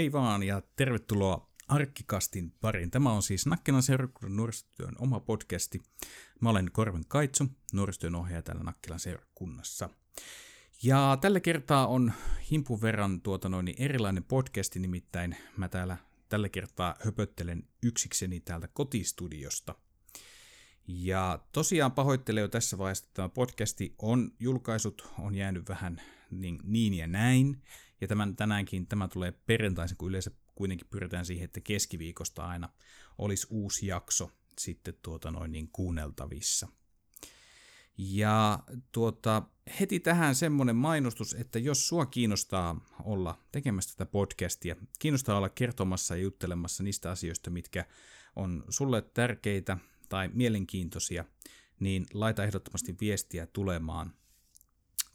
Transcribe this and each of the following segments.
Hei vaan ja tervetuloa Arkkikastin pariin. Tämä on siis Nakkilan seurakunnan nuorisotyön oma podcasti. Mä olen Korven Kaitsu, nuorisotyön ohjaaja täällä Nakkilan seurakunnassa. Ja tällä kertaa on himpun verran tuota noin, erilainen podcasti, nimittäin mä täällä tällä kertaa höpöttelen yksikseni täältä kotistudiosta. Ja tosiaan pahoittelen jo tässä vaiheessa, että tämä podcasti on julkaisut, on jäänyt vähän niin, niin ja näin. Ja tämän, tänäänkin tämä tulee perjantaisin, kun yleensä kuitenkin pyritään siihen, että keskiviikosta aina olisi uusi jakso sitten tuota noin niin kuunneltavissa. Ja tuota, heti tähän semmoinen mainostus, että jos sua kiinnostaa olla tekemässä tätä podcastia, kiinnostaa olla kertomassa ja juttelemassa niistä asioista, mitkä on sulle tärkeitä tai mielenkiintoisia, niin laita ehdottomasti viestiä tulemaan.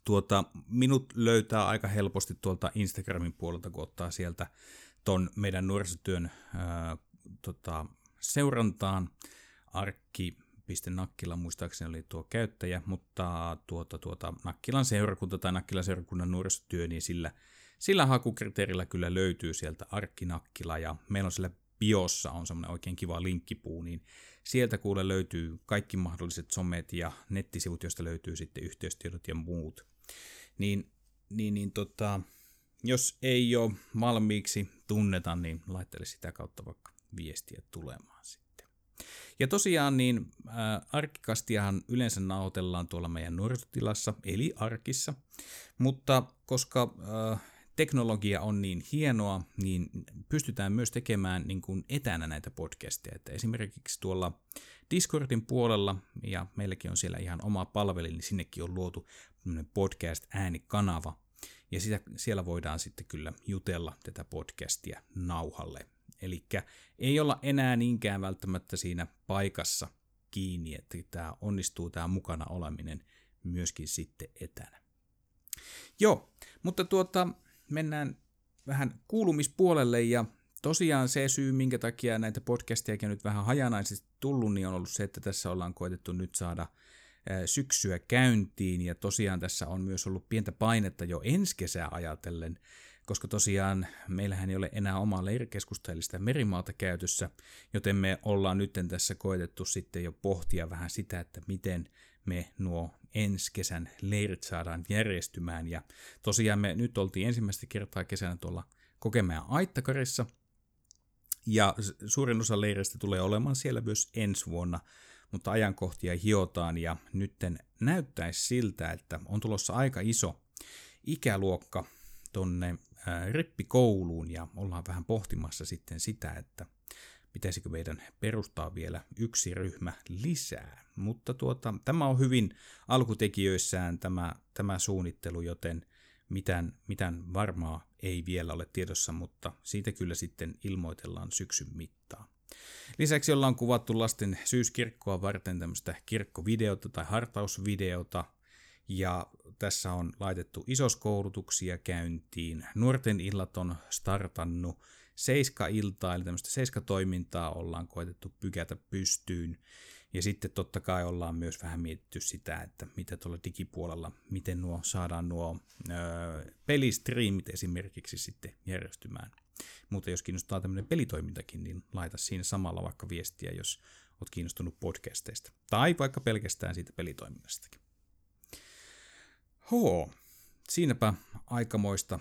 Tuota, minut löytää aika helposti tuolta Instagramin puolelta, kun ottaa sieltä ton meidän nuorisotyön ää, tota, seurantaan. Arkki Nakkila muistaakseni oli tuo käyttäjä, mutta tuota, tuota, Nakkilan seurakunta tai Nakkilan seurakunnan nuorisotyö, niin sillä, sillä hakukriteerillä kyllä löytyy sieltä Arkki Nakkila ja meillä on sillä biossa on semmoinen oikein kiva linkkipuu, niin sieltä kuule löytyy kaikki mahdolliset somet ja nettisivut, joista löytyy sitten yhteystiedot ja muut. Niin, niin, niin tota, jos ei ole valmiiksi tunneta, niin laittele sitä kautta vaikka viestiä tulemaan sitten. Ja tosiaan niin äh, arkikastiahan yleensä nauhoitellaan tuolla meidän nuorisotilassa, eli arkissa, mutta koska äh, teknologia on niin hienoa, niin pystytään myös tekemään niin kuin etänä näitä podcasteja. Että esimerkiksi tuolla Discordin puolella, ja meilläkin on siellä ihan oma palvelu, niin sinnekin on luotu podcast-äänikanava, ja sitä, siellä voidaan sitten kyllä jutella tätä podcastia nauhalle. Eli ei olla enää niinkään välttämättä siinä paikassa kiinni, että tämä onnistuu tämä mukana oleminen myöskin sitten etänä. Joo, mutta tuota, mennään vähän kuulumispuolelle ja tosiaan se syy, minkä takia näitä podcasteja nyt vähän hajanaisesti tullut, niin on ollut se, että tässä ollaan koetettu nyt saada syksyä käyntiin ja tosiaan tässä on myös ollut pientä painetta jo ensi kesää ajatellen, koska tosiaan meillähän ei ole enää omaa leirikeskusta eli sitä merimaata käytössä, joten me ollaan nyt tässä koetettu sitten jo pohtia vähän sitä, että miten me nuo ensi kesän leirit saadaan järjestymään. Ja tosiaan me nyt oltiin ensimmäistä kertaa kesänä tuolla Kokemäen Aittakarissa, ja suurin osa leireistä tulee olemaan siellä myös ensi vuonna, mutta ajankohtia hiotaan ja nytten näyttäisi siltä, että on tulossa aika iso ikäluokka tonne rippikouluun ja ollaan vähän pohtimassa sitten sitä, että pitäisikö meidän perustaa vielä yksi ryhmä lisää. Mutta tuota, tämä on hyvin alkutekijöissään tämä, tämä suunnittelu, joten mitään, mitään varmaa ei vielä ole tiedossa, mutta siitä kyllä sitten ilmoitellaan syksyn mittaan. Lisäksi ollaan kuvattu lasten syyskirkkoa varten tämmöistä kirkkovideota tai hartausvideota, ja tässä on laitettu isoskoulutuksia käyntiin. Nuorten illat on startannut seiska-iltaa, eli tämmöistä seiskatoimintaa ollaan koetettu pykätä pystyyn. Ja sitten totta kai ollaan myös vähän mietitty sitä, että mitä tuolla digipuolella, miten nuo saadaan nuo ö, pelistriimit esimerkiksi sitten järjestymään. Mutta jos kiinnostaa tämmöinen pelitoimintakin, niin laita siinä samalla vaikka viestiä, jos oot kiinnostunut podcasteista. Tai vaikka pelkästään siitä pelitoiminnastakin. Hoo, siinäpä aikamoista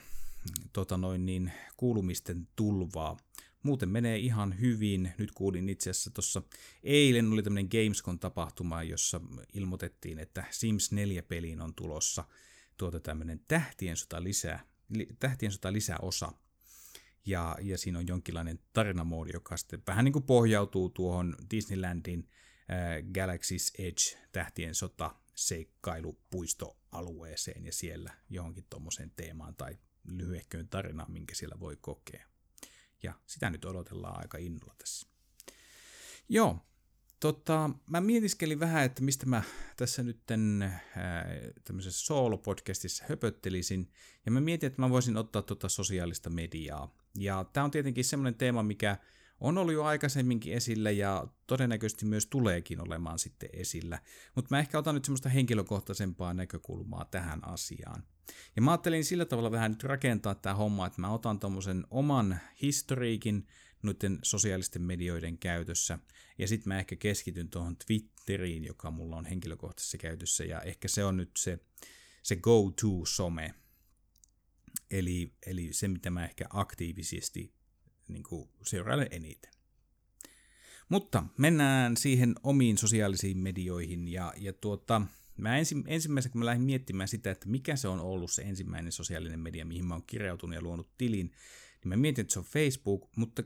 tota noin niin, kuulumisten tulvaa. Muuten menee ihan hyvin. Nyt kuulin itse asiassa tuossa eilen oli tämmöinen Gamescom-tapahtuma, jossa ilmoitettiin, että Sims 4-peliin on tulossa tuota tämmöinen tähtien sota lisää, tähtien sota lisäosa. Ja, ja siinä on jonkinlainen tarinamoodi, joka sitten vähän niin kuin pohjautuu tuohon Disneylandin äh, Galaxy's Edge tähtien sota seikkailupuistoalueeseen ja siellä johonkin tuommoiseen teemaan tai lyhyehköön tarinaan, minkä siellä voi kokea. Ja sitä nyt odotellaan aika innolla tässä. Joo, tota, mä mietiskelin vähän, että mistä mä tässä nyt tämmöisessä solo-podcastissa höpöttelisin, ja mä mietin, että mä voisin ottaa tota sosiaalista mediaa. Ja tämä on tietenkin semmoinen teema, mikä on ollut jo aikaisemminkin esillä ja todennäköisesti myös tuleekin olemaan sitten esillä. Mutta mä ehkä otan nyt semmoista henkilökohtaisempaa näkökulmaa tähän asiaan. Ja mä ajattelin sillä tavalla vähän nyt rakentaa tämä homma, että mä otan tuommoisen oman historiikin noiden sosiaalisten medioiden käytössä, ja sitten mä ehkä keskityn tuohon Twitteriin, joka mulla on henkilökohtaisessa käytössä, ja ehkä se on nyt se, se go-to-some, eli, eli se, mitä mä ehkä aktiivisesti niin seurailen eniten. Mutta mennään siihen omiin sosiaalisiin medioihin ja, ja tuota, mä ensi, ensimmäisenä kun mä lähdin miettimään sitä, että mikä se on ollut se ensimmäinen sosiaalinen media, mihin mä oon kirjautunut ja luonut tilin, niin mä mietin, että se on Facebook, mutta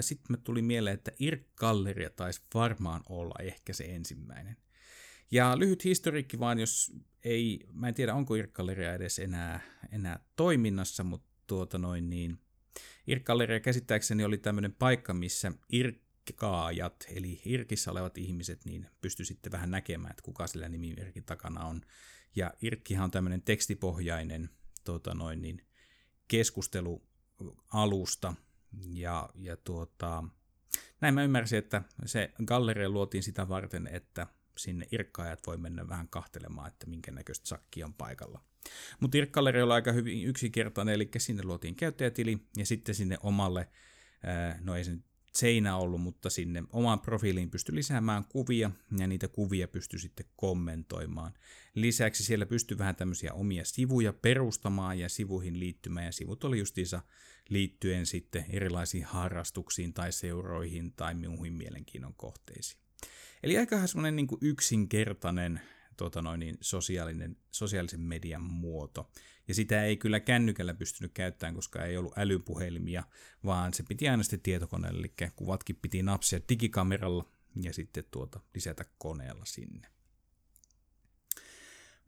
sitten mä tuli mieleen, että IRC-galleria taisi varmaan olla ehkä se ensimmäinen. Ja lyhyt historiikki vaan, jos ei, mä en tiedä onko IRC-galleria edes enää, enää toiminnassa, mutta tuota noin niin, IRC-galleria käsittääkseni oli tämmöinen paikka, missä irkkaajat, eli irkissä olevat ihmiset, niin pysty sitten vähän näkemään, että kuka sillä nimi Irkin takana on. Ja Irkkihan on tämmöinen tekstipohjainen tuota noin, niin keskustelualusta, ja, ja tuota, näin mä ymmärsin, että se galleria luotiin sitä varten, että sinne irkkaajat voi mennä vähän kahtelemaan, että minkä näköistä sakki on paikalla. Mutta irkkalleri oli aika hyvin yksinkertainen, eli sinne luotiin käyttäjätili ja sitten sinne omalle, no ei se seinä ollut, mutta sinne omaan profiiliin pystyi lisäämään kuvia ja niitä kuvia pystyi sitten kommentoimaan. Lisäksi siellä pystyi vähän tämmöisiä omia sivuja perustamaan ja sivuihin liittymään ja sivut oli justiinsa liittyen sitten erilaisiin harrastuksiin tai seuroihin tai muihin mielenkiinnon kohteisiin. Eli aika semmoinen niin yksinkertainen tota noin, niin sosiaalinen, sosiaalisen median muoto. Ja sitä ei kyllä kännykällä pystynyt käyttämään, koska ei ollut älypuhelimia, vaan se piti aina sitten tietokoneelle, eli kuvatkin piti napsia digikameralla ja sitten tuota lisätä koneella sinne.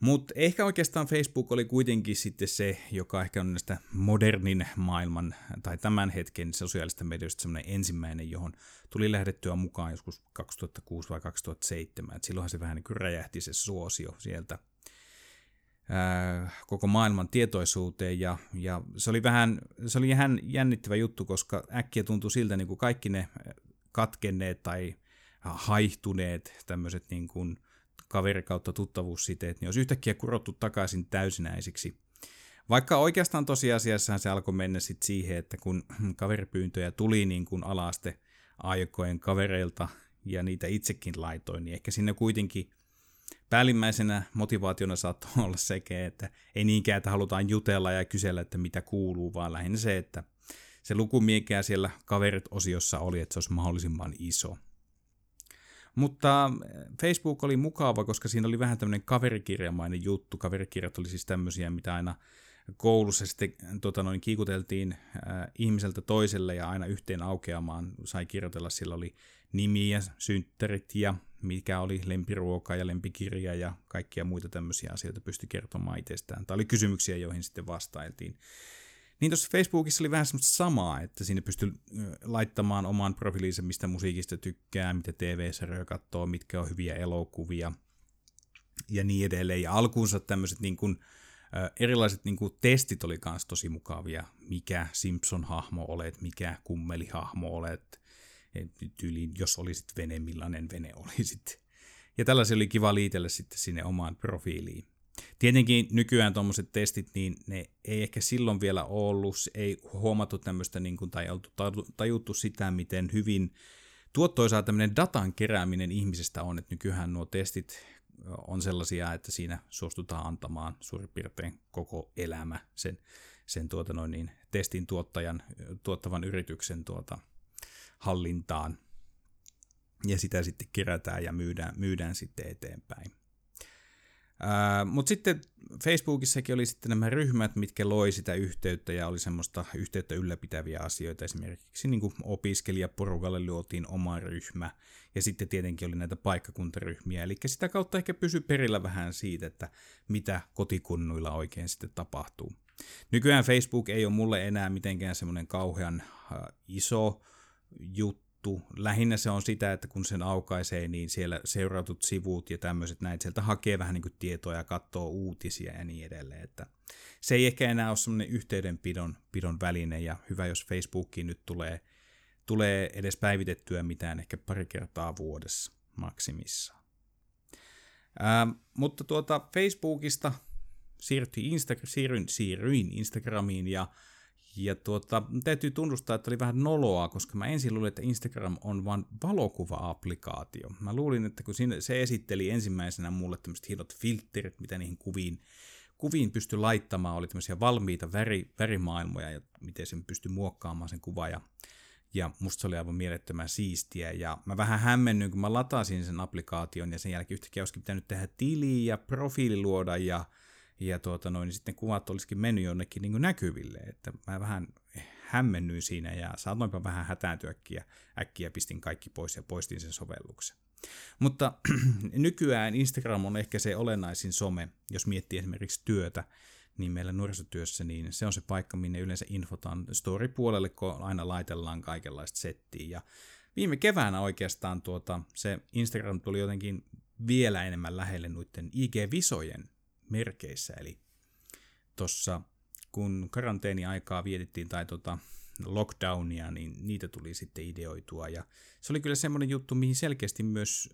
Mutta ehkä oikeastaan Facebook oli kuitenkin sitten se, joka ehkä on näistä modernin maailman tai tämän hetken sosiaalista medioista semmoinen ensimmäinen, johon tuli lähdettyä mukaan joskus 2006 vai 2007. Et silloinhan se vähän niin kuin räjähti se suosio sieltä koko maailman tietoisuuteen ja, ja se oli vähän, se oli ihan jännittävä juttu, koska äkkiä tuntui siltä niin kuin kaikki ne katkenneet tai haihtuneet tämmöiset niin kuin kaveri kautta tuttavuussiteet, niin olisi yhtäkkiä kurottu takaisin täysinäisiksi. Vaikka oikeastaan tosiasiassa se alkoi mennä sitten siihen, että kun kaveripyyntöjä tuli niin kuin alaste aikojen kavereilta ja niitä itsekin laitoin, niin ehkä sinne kuitenkin päällimmäisenä motivaationa saattoi olla sekin, että ei niinkään, että halutaan jutella ja kysellä, että mitä kuuluu, vaan lähinnä se, että se luku, mikä siellä kaverit-osiossa oli, että se olisi mahdollisimman iso. Mutta eh, Facebook oli mukava, koska siinä oli vähän tämmöinen kaverikirjamainen juttu. Kaverikirjat oli siis tämmöisiä, mitä aina koulussa sitten tota noin, kiikuteltiin äh, ihmiseltä toiselle ja aina yhteen aukeamaan sai kirjoitella. Sillä oli nimiä, synttärit ja mikä oli lempiruoka ja lempikirja ja kaikkia muita tämmöisiä asioita pystyi kertomaan itsestään. Tai oli kysymyksiä, joihin sitten vastailtiin. Niin tuossa Facebookissa oli vähän semmoista samaa, että sinne pystyy laittamaan oman profiiliinsa, mistä musiikista tykkää, mitä TV-sarjoja katsoo, mitkä on hyviä elokuvia ja niin edelleen. Ja alkuunsa tämmöiset niin kuin, erilaiset niin kuin, testit oli myös tosi mukavia. Mikä Simpson-hahmo olet, mikä kummelihahmo olet, tyyliin, jos olisit vene, millainen vene olisit. Ja tällaisia oli kiva liitellä sitten sinne omaan profiiliin. Tietenkin nykyään tuommoiset testit, niin ne ei ehkä silloin vielä ollut, ei huomattu tämmöistä niin kuin, tai oltu tajuttu sitä, miten hyvin tuottoisaa tämmöinen datan kerääminen ihmisestä on, että nykyään nuo testit on sellaisia, että siinä suostutaan antamaan suurin piirtein koko elämä sen, sen tuota noin niin, testin tuottajan, tuottavan yrityksen tuota, hallintaan. Ja sitä sitten kerätään ja myydään, myydään sitten eteenpäin. Mutta sitten Facebookissakin oli sitten nämä ryhmät, mitkä loi sitä yhteyttä ja oli semmoista yhteyttä ylläpitäviä asioita. Esimerkiksi niin kuin opiskelijaporukalle luotiin oma ryhmä ja sitten tietenkin oli näitä paikkakuntaryhmiä. Eli sitä kautta ehkä pysy perillä vähän siitä, että mitä kotikunnuilla oikein sitten tapahtuu. Nykyään Facebook ei ole mulle enää mitenkään semmoinen kauhean iso juttu. Lähinnä se on sitä, että kun sen aukaisee, niin siellä seurautut sivut ja tämmöiset näin, sieltä hakee vähän niin kuin tietoa ja katsoo uutisia ja niin edelleen. Että se ei ehkä enää ole semmoinen yhteydenpidon pidon väline ja hyvä, jos Facebookiin nyt tulee tulee edes päivitettyä mitään ehkä pari kertaa vuodessa maksimissaan. Ää, mutta tuota Facebookista siirtyin, Insta- siirryin, siirryin Instagramiin ja ja tuota, täytyy tunnustaa, että oli vähän noloa, koska mä ensin luulin, että Instagram on vain valokuva-applikaatio. Mä luulin, että kun se esitteli ensimmäisenä mulle tämmöiset hienot filterit, mitä niihin kuviin, kuviin pystyi laittamaan, oli tämmöisiä valmiita väri, värimaailmoja ja miten sen pystyi muokkaamaan sen kuva. Ja, ja musta se oli aivan mielettömän siistiä. Ja mä vähän hämmennyin, kun mä latasin sen applikaation ja sen jälkeen yhtäkkiä olisikin pitänyt tehdä tili ja profiili luoda ja ja tuota noin, niin sitten kuvat olisikin mennyt jonnekin niin kuin näkyville, että mä vähän hämmennyin siinä ja saatoinpa vähän hätääntyäkin ja äkkiä pistin kaikki pois ja poistin sen sovelluksen. Mutta nykyään Instagram on ehkä se olennaisin some, jos miettii esimerkiksi työtä, niin meillä nuorisotyössä, niin se on se paikka, minne yleensä infotaan story-puolelle, kun aina laitellaan kaikenlaista settiä. Ja viime keväänä oikeastaan tuota, se Instagram tuli jotenkin vielä enemmän lähelle noiden IG-visojen merkeissä, eli tuossa kun karanteeni-aikaa vietettiin tai tota lockdownia, niin niitä tuli sitten ideoitua. Ja se oli kyllä semmoinen juttu, mihin selkeästi myös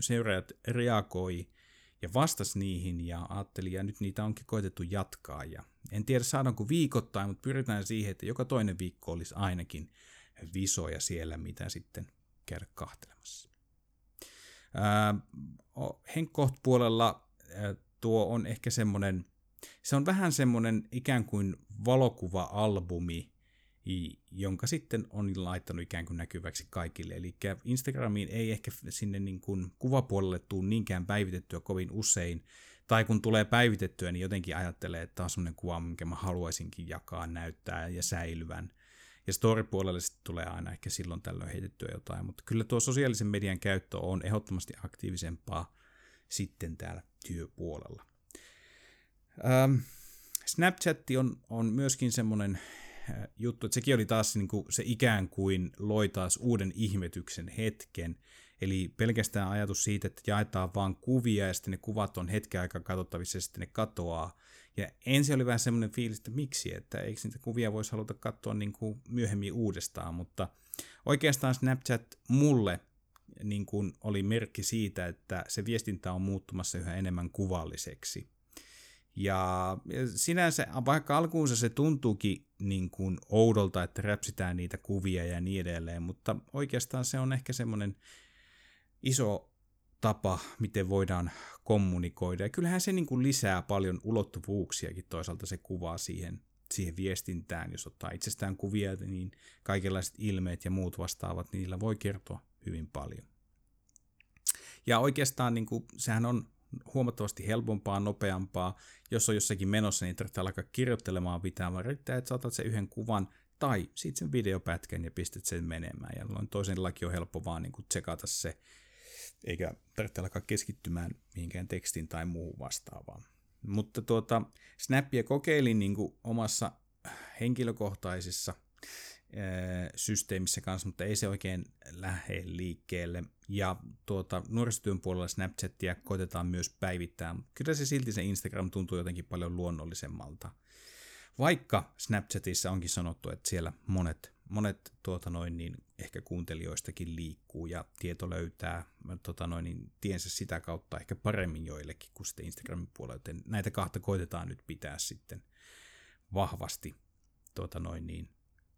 seuraajat reagoi ja vastasi niihin ja ajatteli, ja nyt niitä onkin koetettu jatkaa. Ja en tiedä saadaanko viikoittain, mutta pyritään siihen, että joka toinen viikko olisi ainakin visoja siellä, mitä sitten käydä kahtelemassa. Henkkoht puolella tuo on ehkä semmoinen, se on vähän semmoinen ikään kuin valokuva-albumi, jonka sitten on laittanut ikään kuin näkyväksi kaikille. Eli Instagramiin ei ehkä sinne niin kuin kuvapuolelle tule niinkään päivitettyä kovin usein, tai kun tulee päivitettyä, niin jotenkin ajattelee, että tämä on semmoinen kuva, minkä mä haluaisinkin jakaa, näyttää ja säilyvän. Ja story-puolelle sitten tulee aina ehkä silloin tällöin heitettyä jotain, mutta kyllä tuo sosiaalisen median käyttö on ehdottomasti aktiivisempaa sitten täällä työpuolella. Ähm, Snapchat on, on myöskin semmoinen äh, juttu, että sekin oli taas niin kuin se ikään kuin loi taas uuden ihmetyksen hetken. Eli pelkästään ajatus siitä, että jaetaan vaan kuvia ja sitten ne kuvat on hetken aikaa katsottavissa ja sitten ne katoaa. Ja ensin oli vähän semmoinen fiilis, että miksi, että eikö niitä kuvia voisi haluta katsoa niin kuin myöhemmin uudestaan, mutta oikeastaan Snapchat mulle niin kuin oli merkki siitä, että se viestintä on muuttumassa yhä enemmän kuvalliseksi. Ja sinänsä, vaikka alkuunsa se tuntuukin niin kuin oudolta, että räpsitään niitä kuvia ja niin edelleen, mutta oikeastaan se on ehkä semmoinen iso tapa, miten voidaan kommunikoida. Ja kyllähän se niin kuin lisää paljon ulottuvuuksiakin toisaalta se kuvaa siihen, siihen viestintään. Jos ottaa itsestään kuvia, niin kaikenlaiset ilmeet ja muut vastaavat, niin niillä voi kertoa hyvin paljon. Ja oikeastaan niin kuin, sehän on huomattavasti helpompaa, nopeampaa. Jos on jossakin menossa, niin tarvitsee alkaa kirjoittelemaan mitään, vaan riittää, että saatat sen yhden kuvan tai sitten sen videopätkän ja pistät sen menemään. Ja toisen laki on helppo vaan niin kuin tsekata se, eikä tarvitse alkaa keskittymään mihinkään tekstiin tai muuhun vastaavaan. Mutta tuota, Snappia kokeilin niin kuin omassa henkilökohtaisessa systeemissä kanssa, mutta ei se oikein lähde liikkeelle. Ja tuota, nuorisotyön puolella Snapchatia koitetaan myös päivittää, mutta kyllä se silti se Instagram tuntuu jotenkin paljon luonnollisemmalta. Vaikka Snapchatissa onkin sanottu, että siellä monet, monet tuota noin, niin ehkä kuuntelijoistakin liikkuu ja tieto löytää tuota noin, niin tiensä sitä kautta ehkä paremmin joillekin kuin sitten Instagramin puolella, joten näitä kahta koitetaan nyt pitää sitten vahvasti tuota noin, niin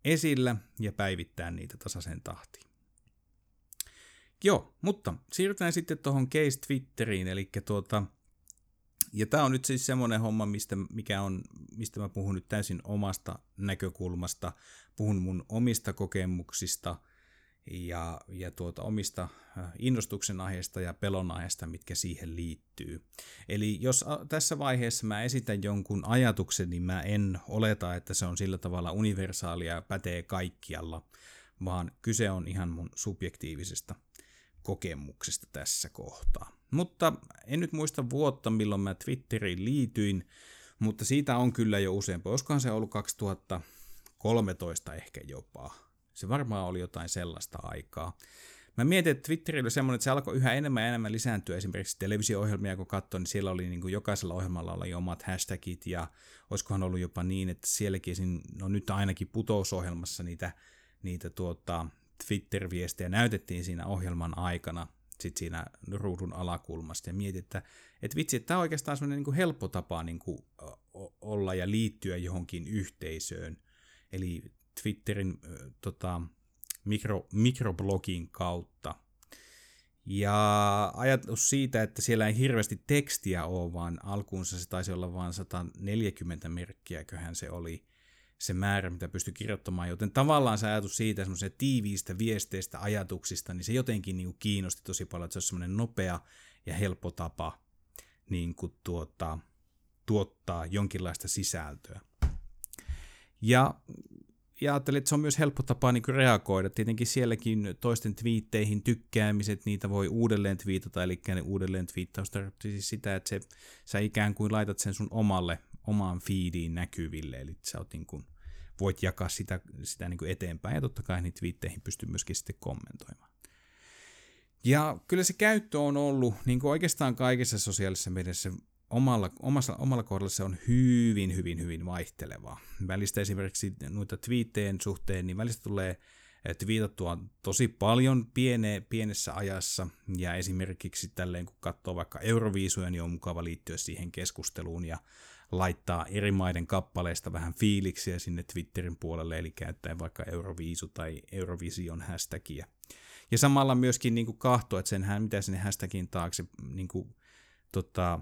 esillä ja päivittää niitä tasaisen tahtiin. Joo, mutta siirrytään sitten tuohon case Twitteriin, eli tuota, ja tämä on nyt siis semmoinen homma, mistä, mikä on, mistä mä puhun nyt täysin omasta näkökulmasta, puhun mun omista kokemuksista ja, ja tuota, omista äh, innostuksen aiheista ja pelon aiheista, mitkä siihen liittyy. Eli jos tässä vaiheessa mä esitän jonkun ajatuksen, niin mä en oleta, että se on sillä tavalla universaalia ja pätee kaikkialla, vaan kyse on ihan mun subjektiivisesta kokemuksesta tässä kohtaa. Mutta en nyt muista vuotta, milloin mä Twitteriin liityin, mutta siitä on kyllä jo useampi. Olisikohan se ollut 2013 ehkä jopa. Se varmaan oli jotain sellaista aikaa. Mä mietin, että Twitter oli semmoinen, että se alkoi yhä enemmän ja enemmän lisääntyä. Esimerkiksi televisio-ohjelmia, kun katsoin, niin siellä oli niin kuin jokaisella ohjelmalla oli omat hashtagit, ja olisikohan ollut jopa niin, että sielläkin, no nyt ainakin putousohjelmassa niitä, niitä tuota, Twitter-viestejä näytettiin siinä ohjelman aikana, sit siinä ruudun alakulmasta ja mietin, että, että vitsi, että tämä on oikeastaan semmoinen niin helppo tapa niin kuin, olla ja liittyä johonkin yhteisöön. Eli Twitterin tota, mikro, mikroblogin kautta. Ja ajatus siitä, että siellä ei hirveästi tekstiä ole, vaan alkuunsa se taisi olla vain 140 merkkiä, köhän se oli se määrä, mitä pystyi kirjoittamaan, joten tavallaan se ajatus siitä semmoisesta tiiviistä viesteistä, ajatuksista, niin se jotenkin niin kiinnosti tosi paljon, että se olisi semmoinen nopea ja helppo tapa niin kuin tuota, tuottaa jonkinlaista sisältöä. Ja ja ajattelin, että se on myös helppo tapa niin reagoida. Tietenkin sielläkin toisten twiitteihin tykkäämiset, niitä voi uudelleen twiitata, eli ne uudelleen twiittaus tarkoittaa siis sitä, että se, sä ikään kuin laitat sen sun omalle, omaan feediin näkyville, eli sä oot niin kuin, voit jakaa sitä, sitä niin kuin eteenpäin, ja totta kai niitä twiitteihin pystyy myöskin sitten kommentoimaan. Ja kyllä se käyttö on ollut, niin kuin oikeastaan kaikessa sosiaalisessa mediassa, omalla, omassa, omalla kohdalla se on hyvin, hyvin, hyvin vaihtelevaa. Välistä esimerkiksi noita twiitteen suhteen, niin välistä tulee eh, twiitattua tosi paljon piene, pienessä ajassa, ja esimerkiksi tälleen kun katsoo vaikka Euroviisuja, niin on mukava liittyä siihen keskusteluun ja laittaa eri maiden kappaleista vähän fiiliksiä sinne Twitterin puolelle, eli käyttää vaikka Euroviisu tai Eurovision hashtagia. Ja samalla myöskin niin kahtoa, että senhän, mitä sinne hashtagin taakse niin kuin, tota,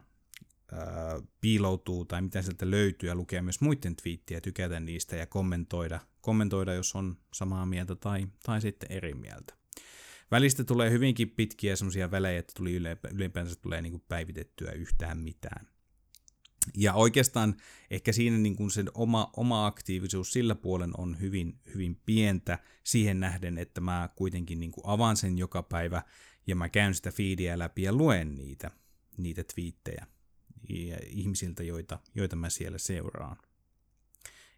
piiloutuu tai mitä sieltä löytyy ja lukea myös muiden twiittejä, tykätä niistä ja kommentoida, kommentoida jos on samaa mieltä tai, tai sitten eri mieltä. Välistä tulee hyvinkin pitkiä semmoisia välejä, että tuli ylipäänsä tulee niin kuin päivitettyä yhtään mitään. Ja oikeastaan ehkä siinä niin kuin sen oma, oma aktiivisuus sillä puolen on hyvin, hyvin pientä siihen nähden, että mä kuitenkin niin kuin avaan sen joka päivä ja mä käyn sitä feedia läpi ja luen niitä, niitä twiittejä ihmisiltä, joita, joita mä siellä seuraan.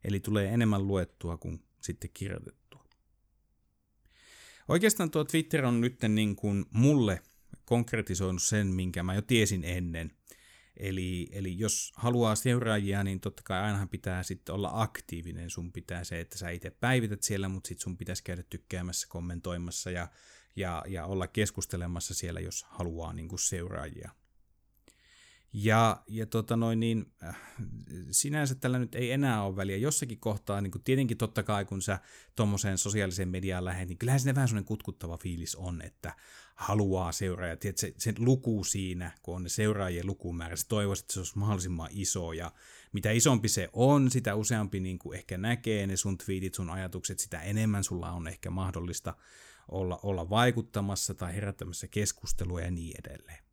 Eli tulee enemmän luettua kuin sitten kirjoitettua. Oikeastaan tuo Twitter on nyt niin kuin mulle konkretisoinut sen, minkä mä jo tiesin ennen. Eli, eli jos haluaa seuraajia, niin totta kai ainahan pitää sitten olla aktiivinen. Sun pitää se, että sä itse päivität siellä, mutta sitten sun pitäisi käydä tykkäämässä, kommentoimassa ja, ja, ja olla keskustelemassa siellä, jos haluaa niin kuin seuraajia. Ja, ja tota noin, niin, äh, sinänsä tällä nyt ei enää ole väliä. Jossakin kohtaa, niin kuin tietenkin totta kai kun sä tuommoiseen sosiaaliseen mediaan lähdet, niin kyllähän sinne vähän sellainen kutkuttava fiilis on, että haluaa seuraajia. Tiedät, se, se luku siinä, kun on ne seuraajien lukumäärä, se toivoisi, että se olisi mahdollisimman iso. Ja mitä isompi se on, sitä useampi niin kuin ehkä näkee ne sun tweetit, sun ajatukset, sitä enemmän sulla on ehkä mahdollista olla, olla vaikuttamassa tai herättämässä keskustelua ja niin edelleen.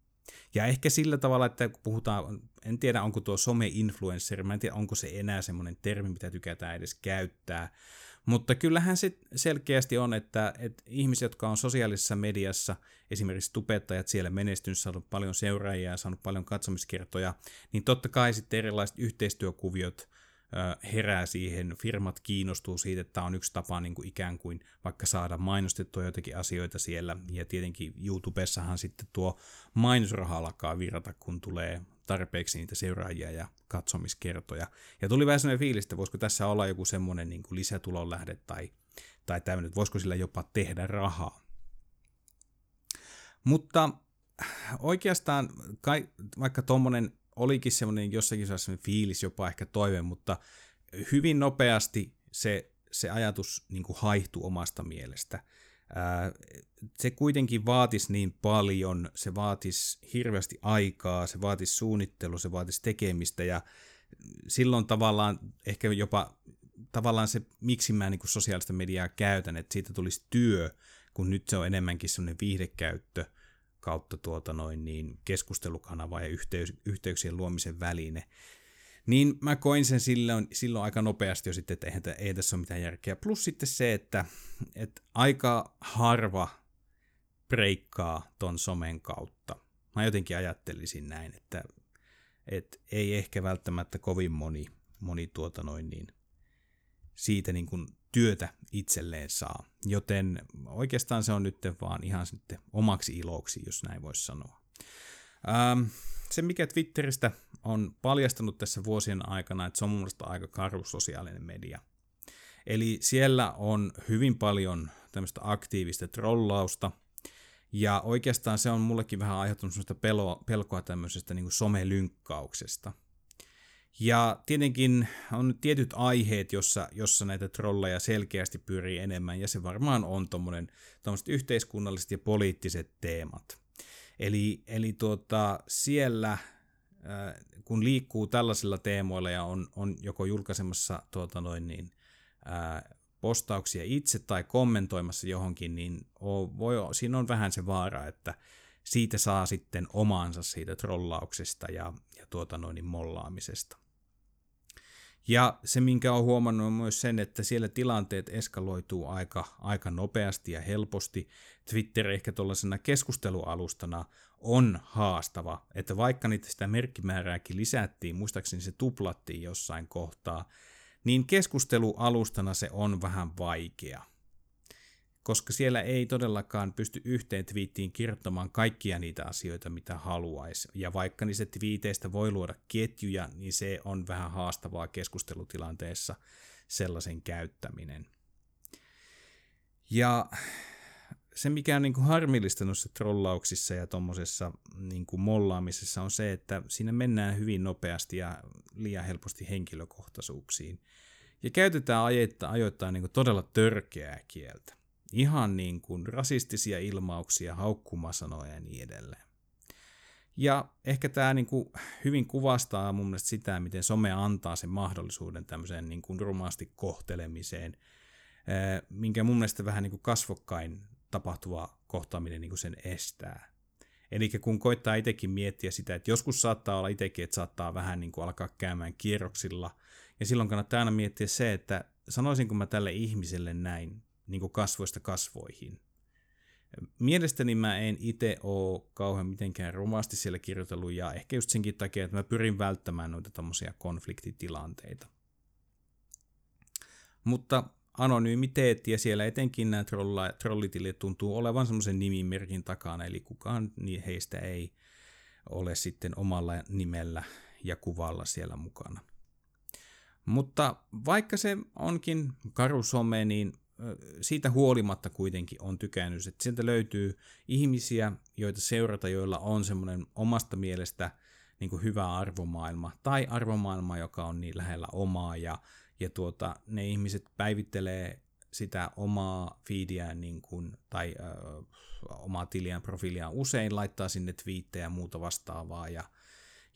Ja ehkä sillä tavalla, että kun puhutaan, en tiedä onko tuo some-influencer, mä en tiedä onko se enää semmoinen termi, mitä tykätään edes käyttää, mutta kyllähän se selkeästi on, että, että ihmiset, jotka on sosiaalisessa mediassa, esimerkiksi tubettajat siellä menestynyt, saanut paljon seuraajia ja saanut paljon katsomiskertoja, niin totta kai sitten erilaiset yhteistyökuviot herää siihen, firmat kiinnostuu siitä, että tämä on yksi tapa niin kuin ikään kuin vaikka saada mainostettua jotakin asioita siellä, ja tietenkin YouTubessahan sitten tuo mainosraha alkaa virrata, kun tulee tarpeeksi niitä seuraajia ja katsomiskertoja. Ja tuli vähän sellainen fiilis, että voisiko tässä olla joku semmoinen niin kuin lisätulon lähde tai, tai tämmöinen, voisiko sillä jopa tehdä rahaa. Mutta oikeastaan kai, vaikka tuommoinen olikin semmoinen jossakin semmoinen fiilis, jopa ehkä toive, mutta hyvin nopeasti se, se ajatus niin kuin haihtui omasta mielestä. Ää, se kuitenkin vaatisi niin paljon, se vaatisi hirveästi aikaa, se vaatisi suunnittelua, se vaatisi tekemistä ja silloin tavallaan ehkä jopa tavallaan se, miksi mä niin kuin sosiaalista mediaa käytän, että siitä tulisi työ, kun nyt se on enemmänkin semmoinen viihdekäyttö – kautta tuota noin niin keskustelukanava ja yhteys, yhteyksien luomisen väline, niin mä koin sen silloin, silloin aika nopeasti jo sitten, että eihän, ei tässä ole mitään järkeä. Plus sitten se, että, että aika harva breikkaa ton somen kautta. Mä jotenkin ajattelisin näin, että, että ei ehkä välttämättä kovin moni, moni tuota noin niin, siitä niin kuin työtä itselleen saa. Joten oikeastaan se on nyt vaan ihan sitten omaksi iloksi, jos näin voisi sanoa. Ähm, se, mikä Twitteristä on paljastanut tässä vuosien aikana, että se on mun mielestä aika karu sosiaalinen media. Eli siellä on hyvin paljon tämmöistä aktiivista trollausta, ja oikeastaan se on mullekin vähän aiheuttanut sellaista pelkoa tämmöisestä niin somelynkkauksesta. Ja tietenkin on tietyt aiheet, jossa, jossa näitä trolleja selkeästi pyörii enemmän, ja se varmaan on tuommoinen yhteiskunnalliset ja poliittiset teemat. Eli, eli tuota, siellä kun liikkuu tällaisilla teemoilla ja on, on joko julkaisemassa tuota noin niin, ää, postauksia itse tai kommentoimassa johonkin, niin voi, siinä on vähän se vaara, että siitä saa sitten omaansa siitä trollauksesta ja, ja tuota noin niin mollaamisesta. Ja se, minkä on huomannut, on myös sen, että siellä tilanteet eskaloituu aika, aika nopeasti ja helposti. Twitter ehkä tuollaisena keskustelualustana on haastava, että vaikka niitä sitä merkkimäärääkin lisättiin, muistaakseni se tuplattiin jossain kohtaa, niin keskustelualustana se on vähän vaikea. Koska siellä ei todellakaan pysty yhteen twiittiin kirjoittamaan kaikkia niitä asioita, mitä haluaisi. Ja vaikka niistä twiiteistä voi luoda ketjuja, niin se on vähän haastavaa keskustelutilanteessa sellaisen käyttäminen. Ja se, mikä on niin kuin harmillista noissa trollauksissa ja tuommoisessa niin mollaamisessa on se, että siinä mennään hyvin nopeasti ja liian helposti henkilökohtaisuuksiin. Ja käytetään ajoittain niin kuin todella törkeää kieltä. Ihan niin kuin rasistisia ilmauksia, haukkumasanoja ja niin edelleen. Ja ehkä tämä niin kuin hyvin kuvastaa mun mielestä sitä, miten some antaa sen mahdollisuuden tämmöiseen niin kuin rumaasti kohtelemiseen, minkä mun mielestä vähän niin kuin kasvokkain tapahtuva kohtaaminen niin kuin sen estää. Eli kun koittaa itsekin miettiä sitä, että joskus saattaa olla itsekin, että saattaa vähän niin kuin alkaa käymään kierroksilla, ja silloin kannattaa aina miettiä se, että sanoisinko mä tälle ihmiselle näin niin kuin kasvoista kasvoihin. Mielestäni mä en itse ole kauhean mitenkään rumasti siellä kirjoitellut, ja ehkä just senkin takia, että mä pyrin välttämään noita tämmöisiä konfliktitilanteita. Mutta anonymiteetti ja siellä etenkin nämä trolla, trollitilit tuntuu olevan semmoisen nimimerkin takana, eli kukaan heistä ei ole sitten omalla nimellä ja kuvalla siellä mukana. Mutta vaikka se onkin karusome, niin siitä huolimatta kuitenkin on tykännyt, että sieltä löytyy ihmisiä, joita seurata, joilla on semmoinen omasta mielestä niin kuin hyvä arvomaailma, tai arvomaailma, joka on niin lähellä omaa, ja ja tuota, ne ihmiset päivittelee sitä omaa feediään niin kuin, tai ö, omaa tiliään, profiiliaan. Usein, laittaa sinne twiittejä ja muuta vastaavaa, ja,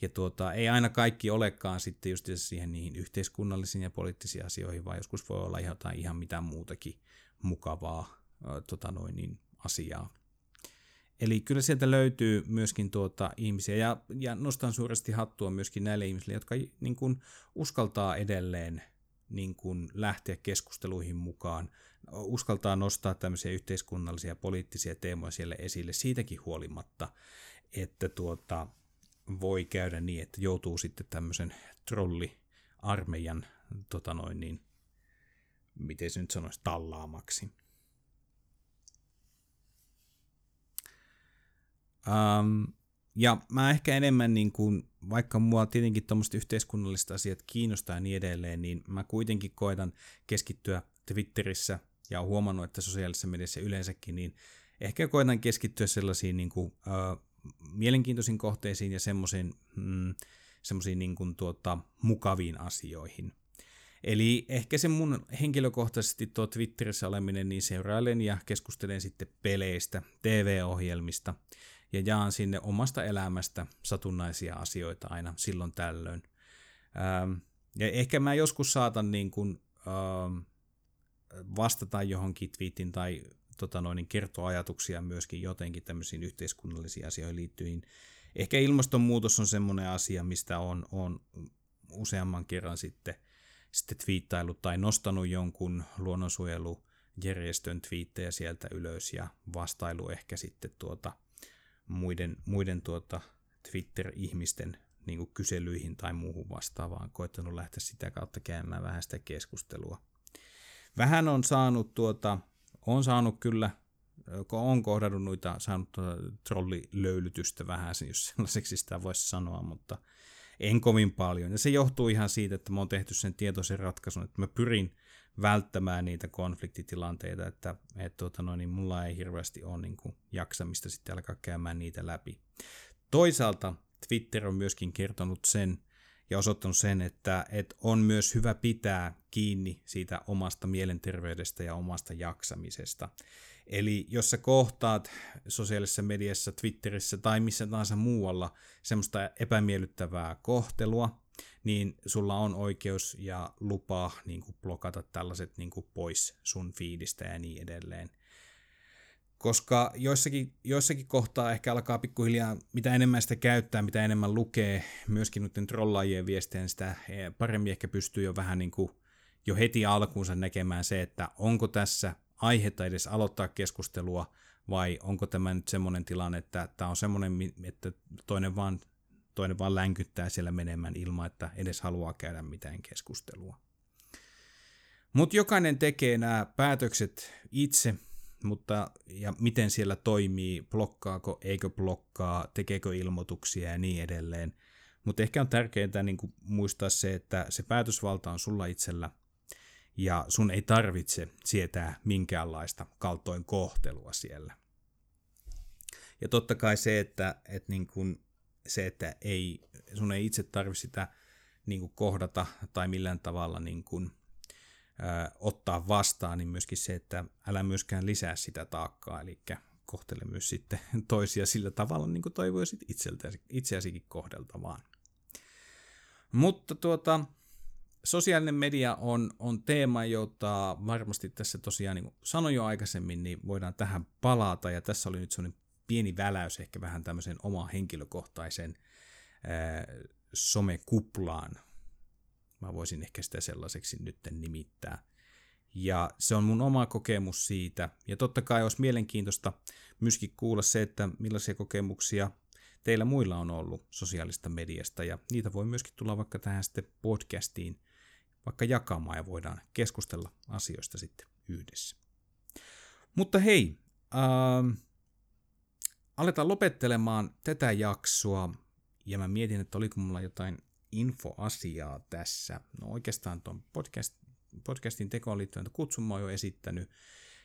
ja tuota, ei aina kaikki olekaan sitten just siihen niihin yhteiskunnallisiin ja poliittisiin asioihin, vaan joskus voi olla jotain ihan mitä muutakin mukavaa ö, tota noin, niin, asiaa. Eli kyllä sieltä löytyy myöskin tuota ihmisiä, ja, ja nostan suuresti hattua myöskin näille ihmisille, jotka niin kuin, uskaltaa edelleen niin kuin lähteä keskusteluihin mukaan, uskaltaa nostaa tämmöisiä yhteiskunnallisia ja poliittisia teemoja siellä esille siitäkin huolimatta, että tuota, voi käydä niin, että joutuu sitten tämmöisen trolliarmeijan, tota noin niin, miten se nyt sanoisi, tallaamaksi. Um, ja mä ehkä enemmän niin kuin vaikka mua tietenkin tuommoiset yhteiskunnalliset asiat kiinnostaa ja niin edelleen, niin mä kuitenkin koitan keskittyä Twitterissä ja olen huomannut, että sosiaalisessa mediassa yleensäkin, niin ehkä koitan keskittyä sellaisiin niin kuin, äh, mielenkiintoisiin kohteisiin ja semmoisiin mm, semmoisiin niin kuin, tuota, mukaviin asioihin. Eli ehkä se mun henkilökohtaisesti tuo Twitterissä oleminen, niin seurailen ja keskustelen sitten peleistä, TV-ohjelmista, ja jaan sinne omasta elämästä satunnaisia asioita aina silloin tällöin. Ähm, ja ehkä mä joskus saatan niin kuin, ähm, vastata johonkin twiitin tai tota noin, niin ajatuksia myöskin jotenkin tämmöisiin yhteiskunnallisiin asioihin liittyen. Ehkä ilmastonmuutos on semmoinen asia, mistä on, on useamman kerran sitten, sitten twiittailut tai nostanut jonkun luonnonsuojelujärjestön twiittejä sieltä ylös ja vastailu ehkä sitten tuota, muiden, muiden tuota Twitter-ihmisten niin kyselyihin tai muuhun vastaavaan, koittanut lähteä sitä kautta käymään vähän sitä keskustelua. Vähän on saanut tuota, on saanut kyllä, on kohdannut noita, saanut tuota trollilöylytystä vähän, jos sellaiseksi sitä voisi sanoa, mutta En kovin paljon. Ja se johtuu ihan siitä, että mä oon tehty sen tietoisen ratkaisun, että mä pyrin välttämään niitä konfliktitilanteita, että et, tuota, no, niin mulla ei hirveästi ole niin kuin, jaksamista sitten alkaa käymään niitä läpi. Toisaalta Twitter on myöskin kertonut sen ja osoittanut sen, että, että on myös hyvä pitää kiinni siitä omasta mielenterveydestä ja omasta jaksamisesta. Eli jos sä kohtaat sosiaalisessa mediassa, Twitterissä tai missä tahansa muualla semmoista epämiellyttävää kohtelua, niin sulla on oikeus ja lupa niin kuin blokata tällaiset niin kuin pois sun fiidistä ja niin edelleen. Koska joissakin, joissakin kohtaa ehkä alkaa pikkuhiljaa, mitä enemmän sitä käyttää, mitä enemmän lukee, myöskin noiden trollaajien viestejä, sitä paremmin ehkä pystyy jo vähän niin kuin jo heti alkuunsa näkemään se, että onko tässä aihetta edes aloittaa keskustelua, vai onko tämä nyt semmoinen tilanne, että tämä on semmoinen, että toinen vaan, toinen vaan länkyttää siellä menemään ilman, että edes haluaa käydä mitään keskustelua. Mutta jokainen tekee nämä päätökset itse, mutta ja miten siellä toimii, blokkaako, eikö blokkaa, tekeekö ilmoituksia ja niin edelleen. Mutta ehkä on tärkeää niin muistaa se, että se päätösvalta on sulla itsellä – ja sun ei tarvitse sietää minkäänlaista kaltoin kohtelua siellä. Ja totta kai se, että, että niin kun, se, että ei, sun ei itse tarvitse sitä niin kuin kohdata tai millään tavalla niin kuin, ottaa vastaan, niin myöskin se, että älä myöskään lisää sitä taakkaa, eli kohtele myös sitten toisia sillä tavalla, niin kuin toivoisit itseäsikin kohdeltavaan. Mutta tuota, sosiaalinen media on, on teema, jota varmasti tässä tosiaan, niin kuin sanoin jo aikaisemmin, niin voidaan tähän palata, ja tässä oli nyt sellainen pieni väläys ehkä vähän tämmöisen oma henkilökohtaisen ää, somekuplaan. Mä voisin ehkä sitä sellaiseksi nyt nimittää. Ja se on mun oma kokemus siitä. Ja totta kai olisi mielenkiintoista myöskin kuulla se, että millaisia kokemuksia teillä muilla on ollut sosiaalista mediasta. Ja niitä voi myöskin tulla vaikka tähän sitten podcastiin vaikka jakamaan ja voidaan keskustella asioista sitten yhdessä. Mutta hei, äh, aletaan lopettelemaan tätä jaksoa ja mä mietin, että oliko mulla jotain infoasiaa tässä. No oikeastaan tuon podcast, podcastin tekoon liittyen kutsun mä oon jo esittänyt.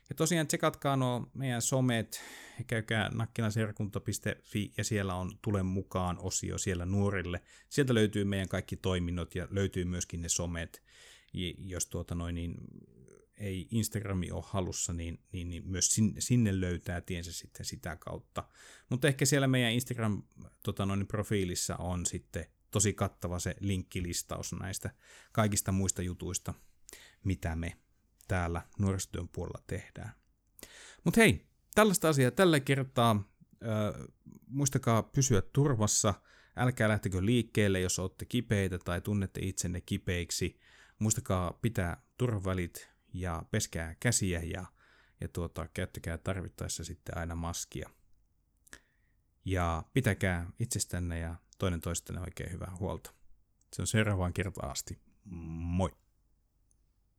Ja tosiaan tsekatkaa nuo meidän somet, käykää nakkinaserkunta.fi ja siellä on Tule mukaan osio siellä nuorille. Sieltä löytyy meidän kaikki toiminnot ja löytyy myöskin ne somet. Jos tuota noin, niin ei Instagrami ole halussa, niin, niin, niin myös sinne, sinne löytää tiensä sitten sitä kautta. Mutta ehkä siellä meidän Instagram-profiilissa tota on sitten tosi kattava se linkkilistaus näistä kaikista muista jutuista, mitä me täällä nuorisotyön puolella tehdään. Mutta hei, tällaista asiaa tällä kertaa. Ö, muistakaa pysyä turvassa. Älkää lähtekö liikkeelle, jos olette kipeitä tai tunnette itsenne kipeiksi. Muistakaa pitää turvavälit ja peskää käsiä ja, ja tuota, käyttäkää tarvittaessa sitten aina maskia. Ja pitäkää itsestänne ja toinen toistenne oikein hyvää huolta. Se on seuraavaan kertaan asti. Moi!